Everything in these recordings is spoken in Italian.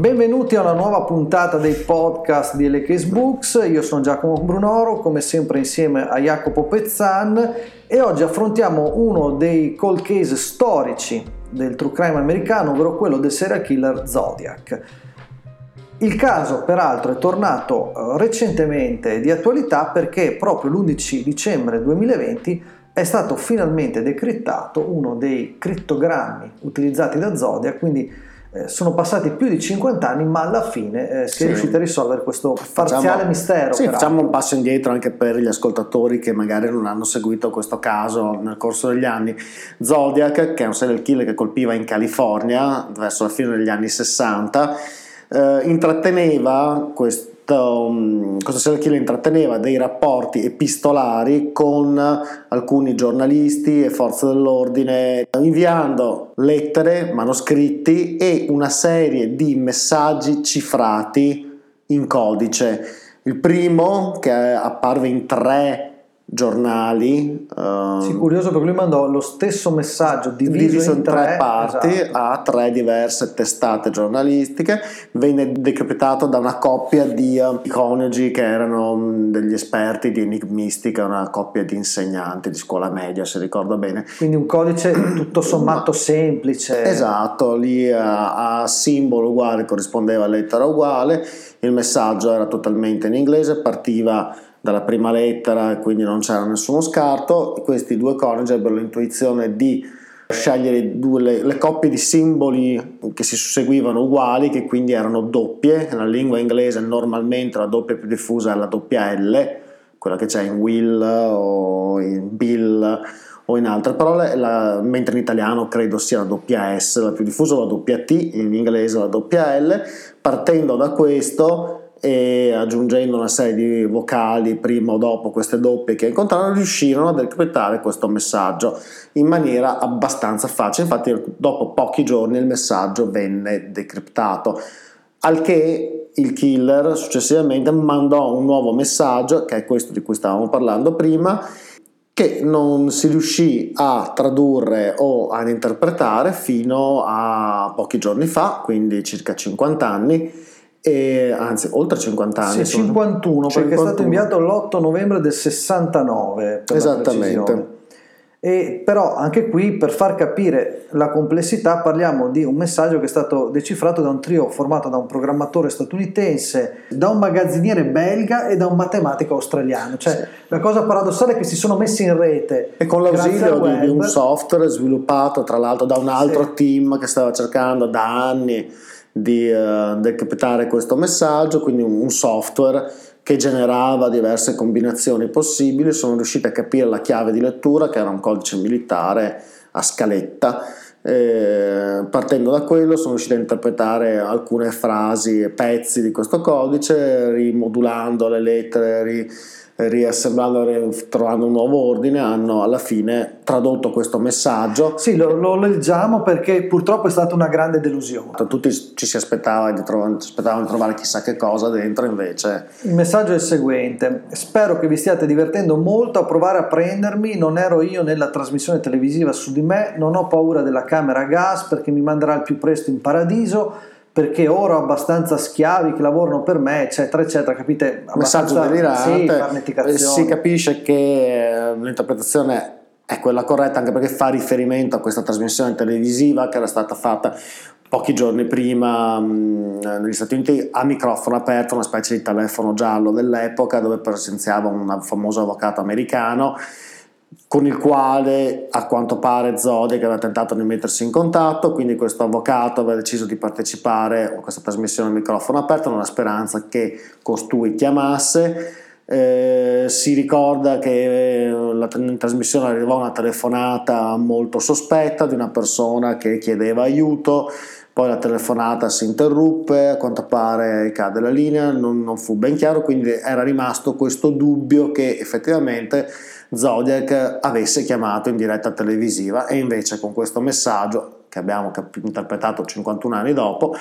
Benvenuti a una nuova puntata dei podcast di LKS Books. Io sono Giacomo Brunoro, come sempre insieme a Jacopo Pezzan e oggi affrontiamo uno dei cold case storici del true crime americano, ovvero quello del serial killer Zodiac. Il caso peraltro è tornato eh, recentemente di attualità perché proprio l'11 dicembre 2020 è stato finalmente decrittato uno dei crittogrammi utilizzati da Zodiac, quindi eh, sono passati più di 50 anni, ma alla fine eh, si sì. è riusciti a risorvere questo parziale facciamo, mistero. Sì, facciamo un passo indietro anche per gli ascoltatori che magari non hanno seguito questo caso nel corso degli anni. Zodiac, che è un serial killer che colpiva in California verso la fine degli anni 60, eh, intratteneva questo questo, um, questo serial killer intratteneva dei rapporti epistolari con alcuni giornalisti e forze dell'ordine, inviando lettere, manoscritti e una serie di messaggi cifrati in codice. Il primo, che apparve in tre giornali. Uh, sì, curioso perché lui mandò lo stesso messaggio diviso, diviso in, in, tre, parti esatto. a tre diverse testate giornalistiche. Venne decapitato da una coppia di uh, coniugi che erano um, degli esperti di enigmistica, una coppia di insegnanti di scuola media, se ricordo bene. Quindi un codice tutto sommato semplice. Esatto, lì uh, a simbolo uguale corrispondeva a lettera uguale, il messaggio era totalmente in inglese, partiva dalla prima lettera quindi non c'era nessuno scarto. Questi due coniugi ebbero l'intuizione di scegliere due, le, le, coppie di simboli che si susseguivano uguali, che quindi erano doppie. Nella lingua inglese normalmente la doppia più diffusa è la doppia L, quella che c'è in Will o in Bill o in altre parole, la, mentre in italiano credo sia la doppia S, la più diffusa la doppia T, in inglese la doppia L. Partendo da questo e aggiungendo una serie di vocali prima o dopo queste doppie che incontrarono riuscirono a decryptare questo messaggio in maniera abbastanza facile. Infatti dopo pochi giorni il messaggio venne decriptato al che il killer successivamente mandò un nuovo messaggio che è questo di cui stavamo parlando prima che non si riuscì a tradurre o ad interpretare fino a pochi giorni fa, quindi circa 50 anni, e, anzi oltre 50 anni. Sì, 51 perché 51. è stato inviato l'8 novembre del 69. Esattamente. E però anche qui per far capire la complessità parliamo di un messaggio che è stato decifrato da un trio formato da un programmatore statunitense, da un magazziniere belga e da un matematico australiano. Cioè sì. la cosa paradossale è che si sono messi in rete. E con l'ausilio di, di, un software sviluppato tra l'altro da un altro sì. team che stava cercando da anni di uh, decapitare questo messaggio, quindi un, un software che generava diverse combinazioni possibili, sono riusciti a capire la chiave di lettura che era un codice militare a scaletta. Eh, partendo da quello sono riusciti a interpretare alcune frasi e pezzi di questo codice, rimodulando le lettere, ri, riassemblando, trovando un nuovo ordine, hanno alla fine tradotto questo messaggio. Sì, lo, lo, leggiamo perché purtroppo è stata una grande delusione. Tutti ci si aspettava di, trovare, aspettavano di trovare chissà che cosa dentro, invece. Il messaggio è il seguente: Spero che vi stiate divertendo molto a provare a prendermi. Non ero io nella trasmissione televisiva su di me, non ho paura della camera a gas perché mi manderà il più presto in paradiso perché ora ho abbastanza schiavi che lavorano per me, eccetera, eccetera, capite? Messaggio delirante, sì, si capisce che eh, l'interpretazione è quella corretta anche perché fa riferimento a questa trasmissione televisiva che era stata fatta pochi giorni prima mh, negli Stati Uniti a microfono aperto, una specie di telefono giallo dell'epoca dove presenziava un famoso avvocato americano con il quale a quanto pare Zodiac aveva tentato di mettersi in contatto, quindi questo avvocato aveva deciso di partecipare a questa trasmissione a microfono aperto nella speranza che costui chiamasse. Eh, si ricorda che eh, la, in trasmissione arrivò una telefonata molto sospetta di una persona che chiedeva aiuto, poi la telefonata si interruppe, a quanto pare cade la linea, non, non fu ben chiaro, quindi era rimasto questo dubbio che effettivamente Zodiac avesse chiamato in diretta televisiva e invece con questo messaggio che abbiamo interpretato 51 anni dopo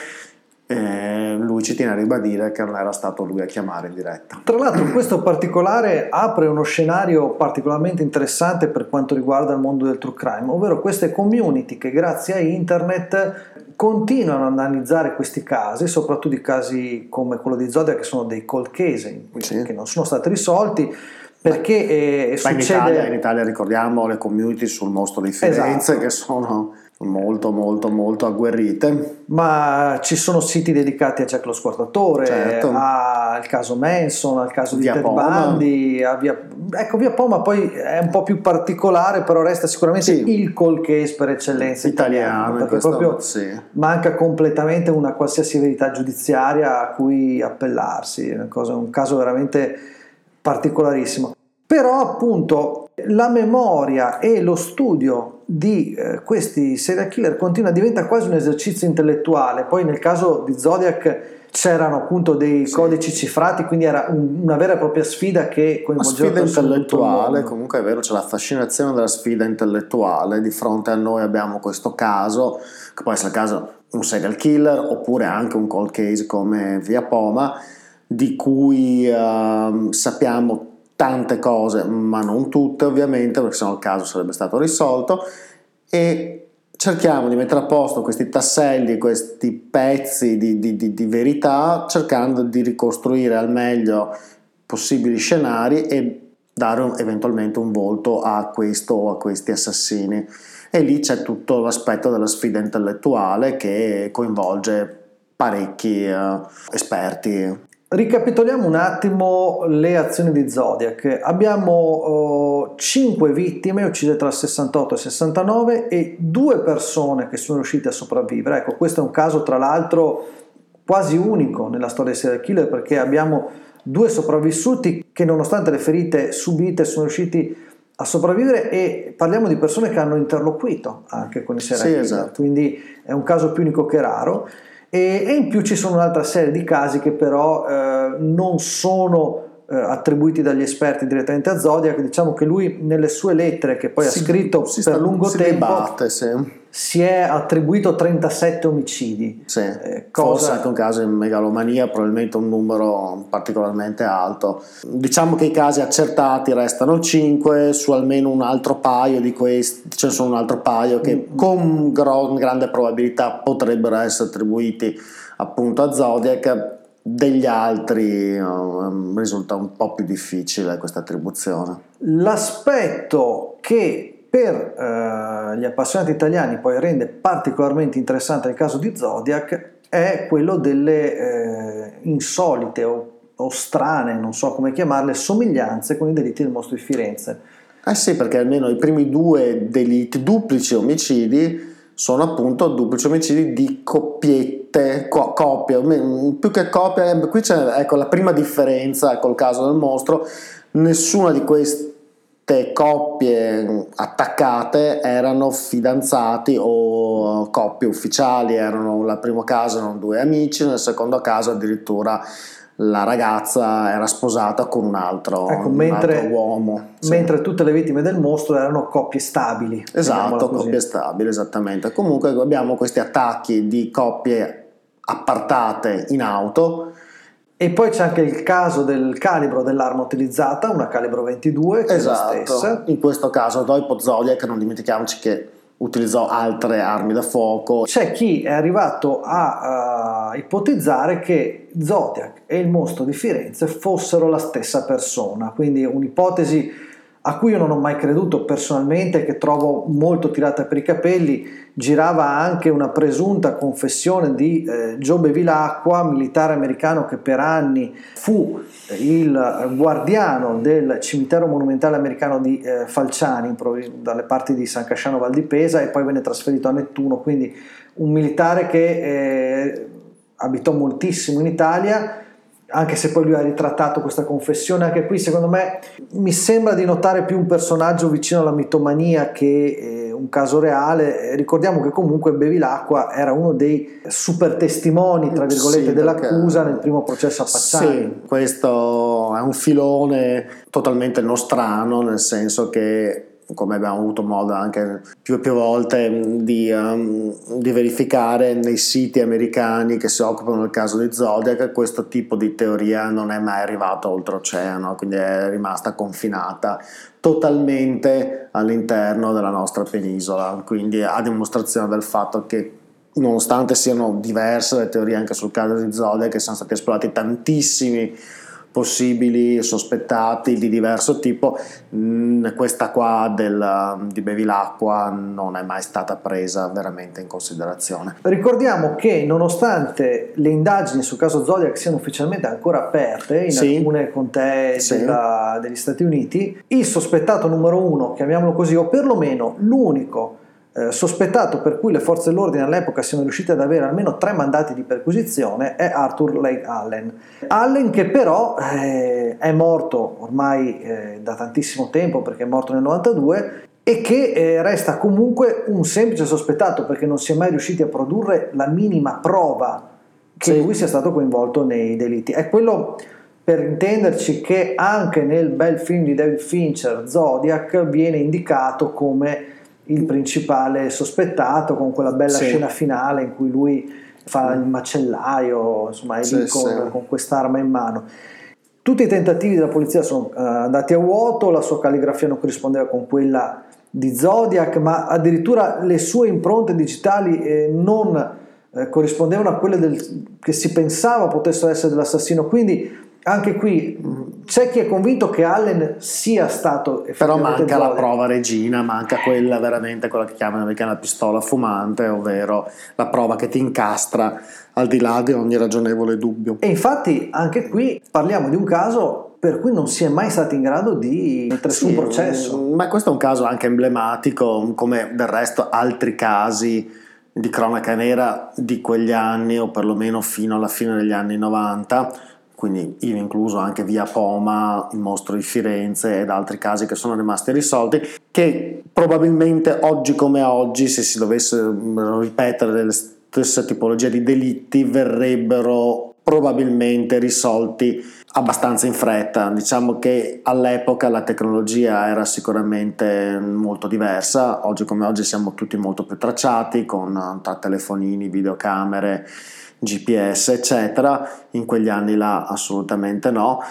eh, lui ci tiene a ribadire che non era stato lui a chiamare in diretta. Tra l'altro questo particolare apre uno scenario particolarmente interessante per quanto riguarda il mondo del true crime, ovvero queste community che grazie a internet continuano ad analizzare questi casi, soprattutto i casi come quello di Zodiac che sono dei cold case sì. che non sono stati risolti perché eh, succede... in, Italia, in Italia ricordiamo le community sul mostro di Firenze esatto. che sono molto molto molto agguerrite ma ci sono siti dedicati a Jack lo Squartatore certo. al caso Manson al caso via di Ted Bundy via... ecco via Poma poi è un po' più particolare però resta sicuramente sì. il call case per eccellenza italiano, italiano perché proprio sì. manca completamente una qualsiasi verità giudiziaria a cui appellarsi è un caso veramente particolarissimo però appunto la memoria e lo studio di eh, questi serial killer continua, diventa quasi un esercizio intellettuale. Poi nel caso di Zodiac c'erano appunto dei sì. codici cifrati, quindi era un, una vera e propria sfida che coinvolgeva sfida intellettuale, comunque è vero, c'è la fascinazione della sfida intellettuale, di fronte a noi abbiamo questo caso, che può essere il caso un serial killer oppure anche un cold case come Via Poma, di cui uh, sappiamo tante cose, ma non tutte ovviamente, perché sennò il caso sarebbe stato risolto, e cerchiamo di mettere a posto questi tasselli, questi pezzi di, di, di, di verità, cercando di ricostruire al meglio possibili scenari e dare eventualmente un volto a questo o a questi assassini. E lì c'è tutto l'aspetto della sfida intellettuale che coinvolge parecchi uh, esperti Ricapitoliamo un attimo le azioni di Zodiac. Abbiamo 5 uh, vittime uccise tra il 68 e il 69 e due persone che sono riuscite a sopravvivere. Ecco, questo è un caso tra l'altro quasi unico nella storia dei serial killer perché abbiamo due sopravvissuti che nonostante le ferite subite sono riusciti a sopravvivere e parliamo di persone che hanno interloquito anche con i serial sì, killer, esatto. quindi è un caso più unico che raro. E, e, in più ci sono un'altra serie di casi che però eh, non sono eh, attribuiti dagli esperti direttamente a Zodiac, diciamo che lui nelle sue lettere che poi si, ha scritto per sta, lungo si tempo debatte, sì. Si è attribuito 37 omicidi. Sì, eh, cosa... Forse anche un caso in megalomania, probabilmente un numero particolarmente alto. Diciamo che i casi accertati restano 5, su almeno un altro paio di questi, ce ne sono un altro paio che mm. con gro- grande probabilità potrebbero essere attribuiti appunto a Zodiac degli altri um, risulta un po' più difficile questa attribuzione. L'aspetto che per uh, gli appassionati italiani poi rende particolarmente interessante il caso di Zodiac è quello delle eh, insolite o, o, strane, non so come chiamarle, somiglianze con i delitti del mostro di Firenze. Eh sì, perché almeno i primi due delitti, duplici omicidi, sono appunto duplici omicidi di coppiette, co- coppie, più che coppie, eh, qui c'è ecco, la prima differenza col caso del mostro, nessuna di queste coppie attaccate erano fidanzati o coppie ufficiali, erano nel primo caso erano due amici, nel secondo caso addirittura la ragazza era sposata con un altro, ecco, un mentre, altro uomo. Sì. Mentre tutte le vittime del mostro erano coppie stabili. Esatto, coppie stabili, esattamente. Comunque abbiamo questi attacchi di coppie appartate in auto. E poi c'è anche il caso del calibro dell'arma utilizzata, una calibro 22, che esatto. è la esatto. stessa. In questo caso Doipo Zodiac, non dimentichiamoci che utilizzò altre armi da fuoco. C'è chi è arrivato a uh, ipotizzare che Zodiac e il mostro di Firenze fossero la stessa persona, quindi un'ipotesi a cui io non ho mai creduto personalmente, che trovo molto tirata per i capelli, girava anche una presunta confessione di eh, Joe Bevilacqua, militare americano che per anni fu il guardiano del cimitero monumentale americano di eh, Falciani, dalle parti di San Casciano Val di Pesa, e poi venne trasferito a Nettuno, quindi un militare che eh, abitò moltissimo in Italia anche se poi lui ha ritrattato questa confessione, anche qui secondo me mi sembra di notare più un personaggio vicino alla mitomania che eh, un caso reale. Ricordiamo che comunque Bevilacqua era uno dei super testimoni, tra virgolette, sì, dell'accusa nel primo processo a Pacciani. Sì, questo è un filone totalmente nostrano, nel senso che come abbiamo avuto modo anche più e più volte di, um, di, verificare nei siti americani che si occupano del caso di Zodiac, questo tipo di teoria non è mai arrivato oltreoceano, quindi è rimasta confinata totalmente all'interno della nostra penisola, quindi a dimostrazione del fatto che nonostante siano diverse le teorie anche sul caso di Zodiac, che sono stati esplorati tantissimi possibili sospettati di diverso tipo, mm, questa qua del, di Bevilacqua non è mai stata presa veramente in considerazione. Ricordiamo che nonostante le indagini sul caso Zodiac siano ufficialmente ancora aperte in sì. alcune contee sì. degli Stati Uniti, il sospettato numero uno, chiamiamolo così, o perlomeno l'unico eh, sospettato per cui le forze dell'ordine all'epoca siano riuscite ad avere almeno tre mandati di perquisizione è Arthur Lake Allen. Allen che però eh, è morto ormai eh, da tantissimo tempo perché è morto nel 92 e che eh, resta comunque un semplice sospettato perché non si è mai riusciti a produrre la minima prova che sì. lui sia stato coinvolto nei delitti. È quello per intenderci che anche nel bel film di David Fincher Zodiac viene indicato come il principale sospettato con quella bella sì. scena finale in cui lui fa il macellaio, insomma è sì, lì con, sì. con quest'arma in mano. Tutti i tentativi della polizia sono uh, andati a vuoto, la sua calligrafia non corrispondeva con quella di Zodiac, ma addirittura le sue impronte digitali eh, non eh, corrispondevano a quelle del, che si pensava potessero essere dell'assassino. Quindi anche qui c'è chi è convinto che Allen sia stato però manca Zodiac. la prova regina manca quella veramente quella che chiamano americana pistola fumante ovvero la prova che ti incastra al di là di ogni ragionevole dubbio e infatti anche qui parliamo di un caso per cui non si è mai stati in grado di mettere sì, su un processo ma questo è un caso anche emblematico come del resto altri casi di cronaca nera di quegli anni o perlomeno fino alla fine degli anni 90 quindi ivi incluso anche via Poma, il mostro di Firenze ed altri casi che sono rimasti risolti, che probabilmente oggi come oggi, se si dovesse ripetere delle stesse tipologie di delitti, verrebbero probabilmente risolti abbastanza in fretta. Diciamo che all'epoca la tecnologia era sicuramente molto diversa, oggi come oggi siamo tutti molto più tracciati con tra telefonini, videocamere GPS, eccetera. In quegli anni là assolutamente no.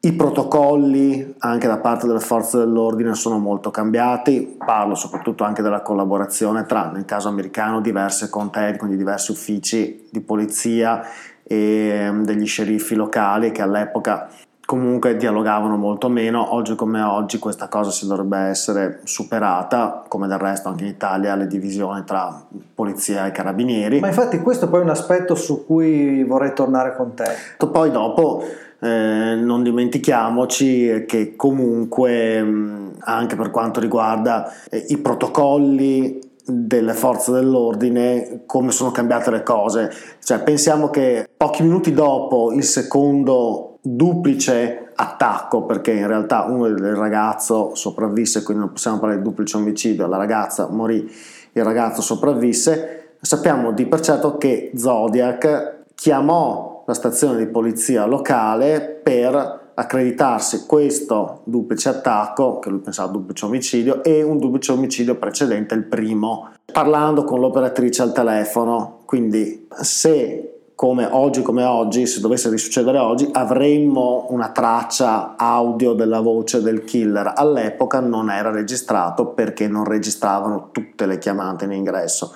I protocolli anche da parte delle forze dell'ordine sono molto cambiati, parlo soprattutto anche della collaborazione tra, nel caso americano, diverse contee, quindi diversi uffici di polizia e degli sceriffi locali che all'epoca comunque dialogavano molto meno, oggi come oggi questa cosa si dovrebbe essere superata, come del resto anche in Italia le divisioni tra polizia e carabinieri. Ma infatti questo poi è un aspetto su cui vorrei tornare con te. Poi dopo eh, non dimentichiamoci che comunque anche per quanto riguarda eh, i protocolli delle forze dell'ordine come sono cambiate le cose cioè pensiamo che pochi minuti dopo il secondo duplice attacco perché in realtà uno del ragazzo sopravvisse, quindi non possiamo parlare di duplice omicidio, la ragazza morì, il ragazzo sopravvisse, sappiamo di per certo che Zodiac chiamò la stazione di polizia locale per accreditarsi questo duplice attacco, che lui pensava duplice omicidio, e un duplice omicidio precedente, il primo, parlando con l'operatrice al telefono. Quindi se come oggi come oggi, se dovesse risuccedere oggi, avremmo una traccia audio della voce del killer. All'epoca non era registrato perché non registravano tutte le chiamate in ingresso.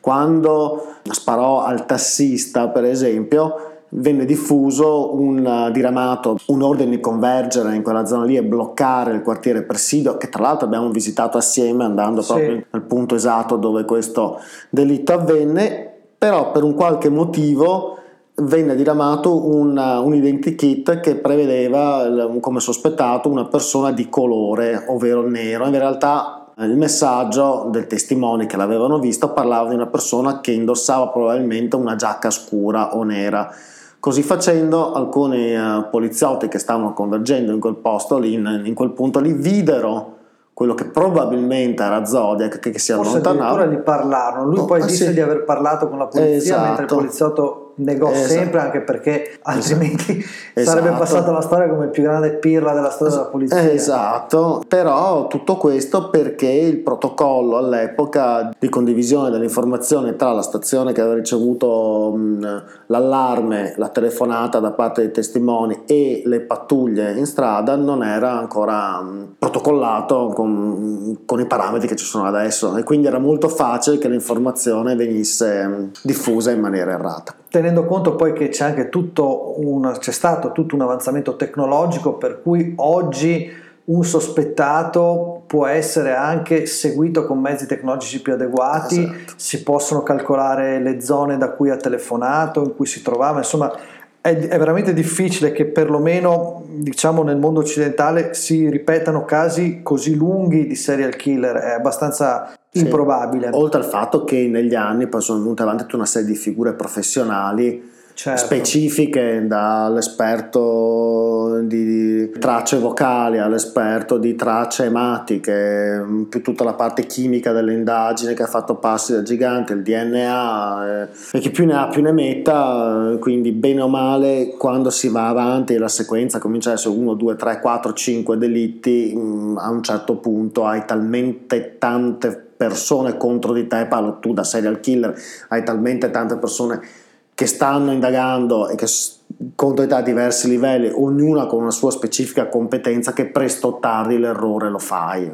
Quando sparò al tassista, per esempio, venne diffuso un diramato, un ordine di convergere in quella zona lì e bloccare il quartiere Presidio, che tra l'altro abbiamo visitato assieme andando proprio sì. nel punto esatto dove questo delitto avvenne però per un qualche motivo venne diramato un, un identikit che prevedeva come sospettato una persona di colore, ovvero nero. In realtà il messaggio del testimone che l'avevano visto parlava di una persona che indossava probabilmente una giacca scura o nera. Così facendo, alcuni uh, poliziotti che stavano convergendo in quel posto lì, in, in quel punto lì, videro quello che probabilmente era Zodiac che, che si allontanava. Forse addirittura gli parlarono, lui oh, poi disse sì. di aver parlato con la polizia esatto. mentre il poliziotto negò esatto. sempre anche perché altrimenti esatto. sarebbe passata la storia come il più grande pirla della storia della polizia. Esatto, però tutto questo perché il protocollo all'epoca di condivisione dell'informazione tra la stazione che aveva ricevuto mh, l'allarme, la telefonata da parte dei testimoni e le pattuglie in strada non era ancora mh, protocollato con, con, i parametri che ci sono adesso e quindi era molto facile che l'informazione venisse mh, diffusa in maniera errata tenendo conto poi che c'è anche tutto un, c'è stato tutto un avanzamento tecnologico per cui oggi un sospettato può essere anche seguito con mezzi tecnologici più adeguati, esatto. si possono calcolare le zone da cui ha telefonato, in cui si trovava, insomma è, è veramente difficile che perlomeno diciamo nel mondo occidentale si ripetano casi così lunghi di serial killer, è abbastanza sì. improbabile. Oltre al fatto che negli anni poi sono venute avanti tutta una serie di figure professionali certo. specifiche, dall'esperto di tracce vocali all'esperto di tracce ematiche, più tutta la parte chimica dell'indagine che ha fatto passi da gigante, il DNA, eh, e chi più ne ha più ne metta, quindi bene o male quando si va avanti la sequenza comincia a essere 1, 2, 3, 4, 5 delitti, a un certo punto hai talmente tante persone contro di te, parlo tu da serial killer, hai talmente tante persone che stanno indagando e che te a diversi livelli, ognuna con una sua specifica competenza, che presto o tardi l'errore lo fai.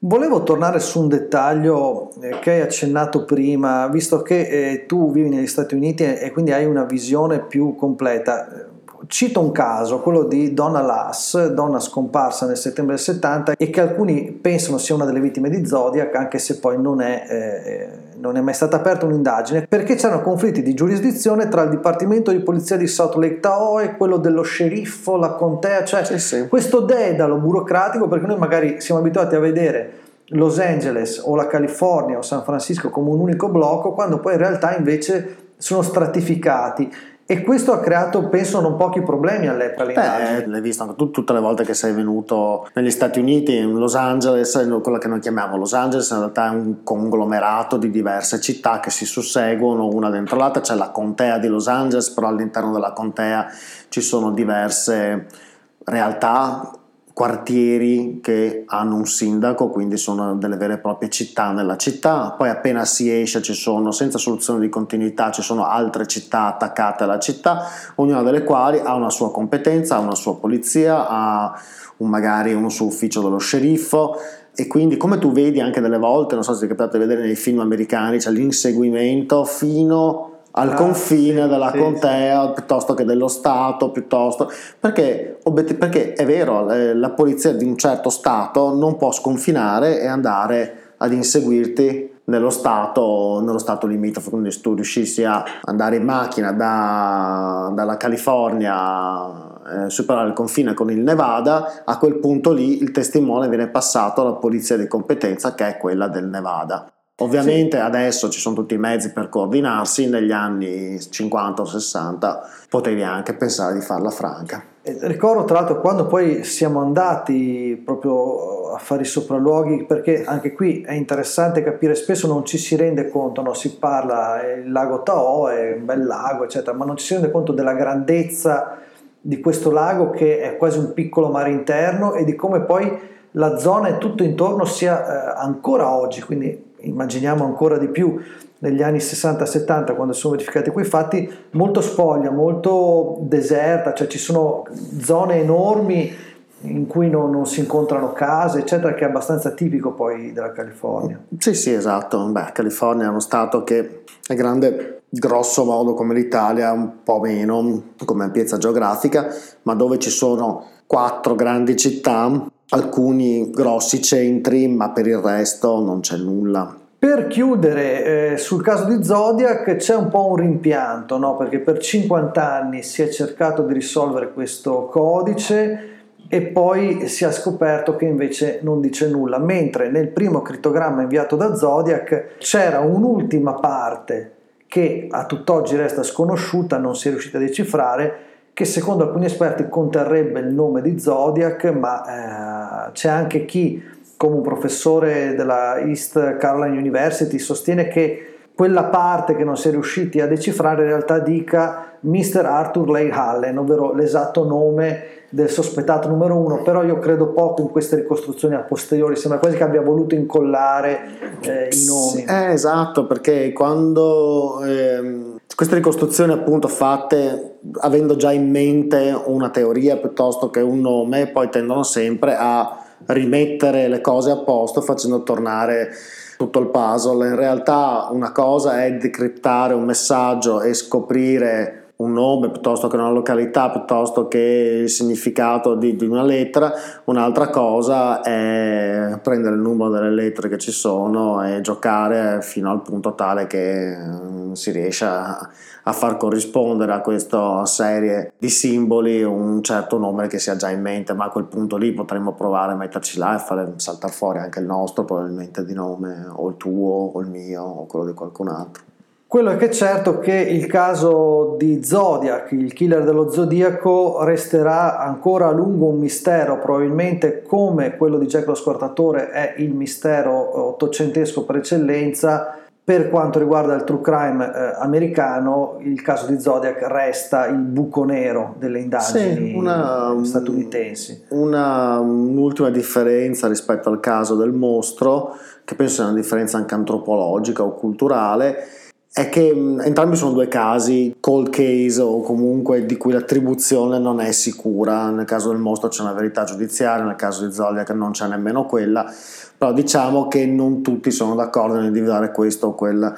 Volevo tornare su un dettaglio eh, che hai accennato prima, visto che eh, tu vivi negli Stati Uniti e quindi hai una visione più completa Cito un caso, quello di Donna Lass, donna scomparsa nel settembre del 70 e che alcuni pensano sia una delle vittime di Zodiac, anche se poi non è, eh, non è mai stata aperta un'indagine, perché c'erano conflitti di giurisdizione tra il Dipartimento di Polizia di South Lake Tahoe e quello dello sceriffo, la contea, cioè sì, sì. questo dedalo burocratico, perché noi magari siamo abituati a vedere Los Angeles o la California o San Francisco come un unico blocco, quando poi in realtà invece sono stratificati e questo ha creato, penso, non pochi problemi all'epoca. Beh, l'hai visto anche tu tutte le volte che sei venuto negli Stati Uniti, in Los Angeles, quella che noi chiamiamo Los Angeles in realtà è un conglomerato di diverse città che si susseguono una dentro l'altra, c'è la contea di Los Angeles, però all'interno della contea ci sono diverse realtà quartieri che hanno un sindaco, quindi sono delle vere e proprie città nella città, poi appena si esce ci sono, senza soluzione di continuità, ci sono altre città attaccate alla città, ognuna delle quali ha una sua competenza, ha una sua polizia, ha un, magari un suo ufficio dello sceriffo. E quindi come tu vedi anche delle volte, non so se ti è capitato di vedere nei film americani, c'è l'inseguimento fino al ah, confine sì, della sì, contea sì. piuttosto che dello Stato, piuttosto perché, perché è vero, la polizia di un certo Stato non può sconfinare e andare ad inseguirti nello stato, nello stato limitrofo, quindi se tu riuscissi a andare in macchina da, dalla California, eh, superare il confine con il Nevada, a quel punto lì il testimone viene passato alla polizia di competenza che è quella del Nevada. Ovviamente sì. adesso ci sono tutti i mezzi per coordinarsi, negli anni 50 o 60 potevi anche pensare di farla franca. Ricordo tra l'altro quando poi siamo andati proprio a fare i sopralluoghi, perché anche qui è interessante capire, spesso non ci si rende conto, no? si parla, il lago Tao è un bel lago, eccetera, ma non ci si rende conto della grandezza di questo lago che è quasi un piccolo mare interno e di come poi la zona e tutto intorno sia eh, ancora oggi, quindi immaginiamo ancora di più negli anni 60-70 quando sono verificati quei fatti, molto spoglia, molto deserta, cioè ci sono zone enormi in cui non, non, si incontrano case, eccetera, che è abbastanza tipico poi della California. Sì, sì, esatto. Beh, California è uno stato che è grande grosso modo come l'Italia, un po' meno come ampiezza geografica, ma dove ci sono quattro grandi città alcuni grossi centri, ma per il resto non c'è nulla. Per chiudere, eh, sul caso di Zodiac c'è un po' un rimpianto, no? perché per 50 anni si è cercato di risolvere questo codice e poi si è scoperto che invece non dice nulla, mentre nel primo crittogramma inviato da Zodiac c'era un'ultima parte che a tutt'oggi resta sconosciuta, non si è riuscita a decifrare, che secondo alcuni esperti conterrebbe il nome di Zodiac, ma eh, c'è anche chi, come un professore della East Carolina University, sostiene che quella parte che non si è riusciti a decifrare in realtà dica Mr. Arthur Leigh Allen, ovvero l'esatto nome del sospettato numero uno, però io credo poco in queste ricostruzioni a posteriori, sembra quasi che abbia voluto incollare eh, i nomi. Eh, esatto, perché quando eh, queste ricostruzioni appunto fatte avendo già in mente una teoria piuttosto che un nome, poi tendono sempre a rimettere le cose a posto facendo tornare tutto il puzzle. In realtà una cosa è decriptare un messaggio e scoprire un nome piuttosto che una località, piuttosto che il significato di, di, una lettera, un'altra cosa è prendere il numero delle lettere che ci sono e giocare fino al punto tale che mm, si riesce a, far corrispondere a questa serie di simboli un certo nome che sia già in mente, ma a quel punto lì potremmo provare a metterci là e fare saltare fuori anche il nostro probabilmente di nome, o il tuo, o il mio, o quello di qualcun altro. Quello è che è certo che il caso di Zodiac, il killer dello zodiaco, resterà ancora a lungo un mistero, probabilmente come quello di Jack lo Scortatore è il mistero ottocentesco per eccellenza. Per quanto riguarda il true crime eh, americano, il caso di Zodiac resta il buco nero delle indagini sì, una, statunitensi. Una, un'ultima differenza rispetto al caso del mostro, che penso sia una differenza anche antropologica o culturale, è che mh, entrambi sono due casi cold case o comunque di cui l'attribuzione non è sicura. Nel caso del mostro c'è una verità giudiziaria, nel caso di Zodiac non c'è nemmeno quella, però diciamo che non tutti sono d'accordo nell'individuare questo o quel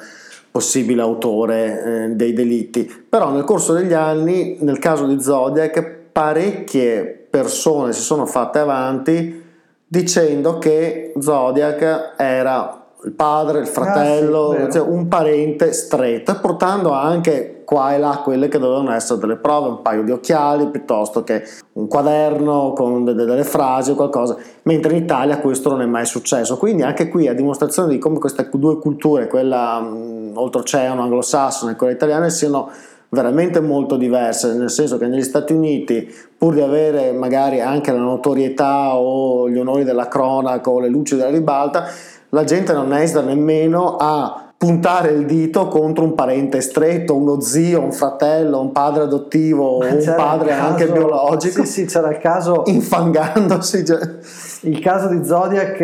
possibile autore eh, dei delitti. Però nel corso degli anni, nel caso di Zodiac, parecchie persone si sono fatte avanti dicendo che Zodiac era il padre, il fratello, ah, sì, cioè un parente stretto portando anche qua e là quelle che dovevano essere delle prove, un paio di occhiali piuttosto che un quaderno con delle, delle frasi o qualcosa, mentre in Italia questo non è mai successo. Quindi anche qui a dimostrazione di come queste due culture, quella mh, oltreoceano anglosassone e quella italiana, siano veramente molto diverse, nel senso che negli Stati Uniti, pur di avere magari anche la notorietà o gli onori della cronaca o le luci della ribalta, la gente non esita nemmeno a puntare il dito contro un parente stretto, uno zio, un fratello, un padre adottivo, Ma un padre caso, anche biologico. Sì, sì, c'era il caso infangandosi. Cioè. Il caso di Zodiac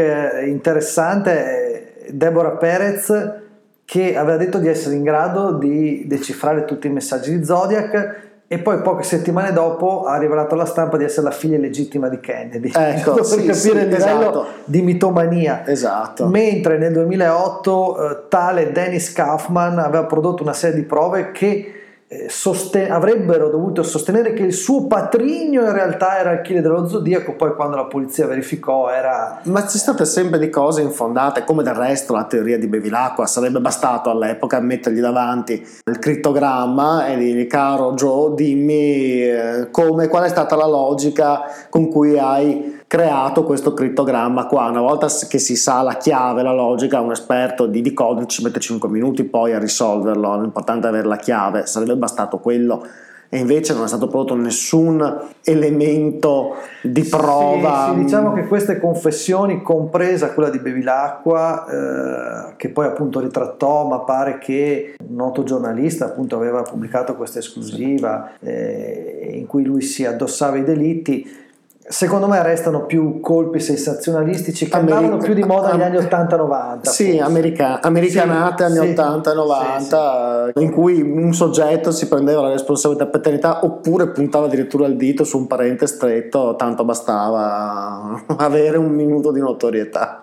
interessante, Deborah Perez che aveva detto di essere in grado di decifrare tutti i messaggi di Zodiac e poi poche settimane dopo ha rivelato alla stampa di essere la figlia legittima di Kennedy ecco, per sì, capire sì, il livello esatto. di mitomania esatto. mentre nel 2008 eh, tale Dennis Kaufman aveva prodotto una serie di prove che eh, sosten- avrebbero dovuto sostenere che il suo patrigno in realtà era il killer dello zodiaco, poi quando la polizia verificò era... Ma sono state sempre di cose infondate, come del resto la teoria di Bevilacqua, sarebbe bastato all'epoca mettergli davanti il crittogramma e dirgli caro Joe dimmi eh, come, qual è stata la logica con cui hai creato questo crittogramma qua. Una volta che si sa la chiave, la logica, un esperto di, di codice mette 5 minuti poi a risolverlo. L'importante è avere la chiave, sarebbe bastato quello. E invece non è stato prodotto nessun elemento di prova. Sì, sì, diciamo che queste confessioni, compresa quella di Bevilacqua, eh, che poi appunto ritrattò, ma pare che un noto giornalista appunto aveva pubblicato questa esclusiva eh, in cui lui si addossava i delitti Secondo me restano più colpi sensazionalistici che America, andavano più di moda negli anni 80-90. Sì, america, americanate sì, anni sì, 80-90, sì, in cui un soggetto si prendeva la responsabilità paternità oppure puntava addirittura il dito su un parente stretto, tanto bastava avere un minuto di notorietà.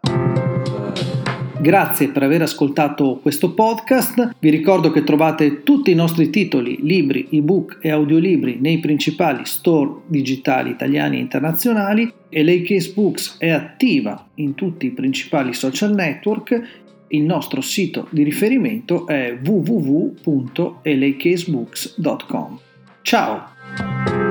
Grazie per aver ascoltato questo podcast. Vi ricordo che trovate tutti i nostri titoli, libri, ebook e audiolibri nei principali store digitali italiani e internazionali e Case Books è attiva in tutti i principali social network. Il nostro sito di riferimento è www.lakesbooks.com. Ciao!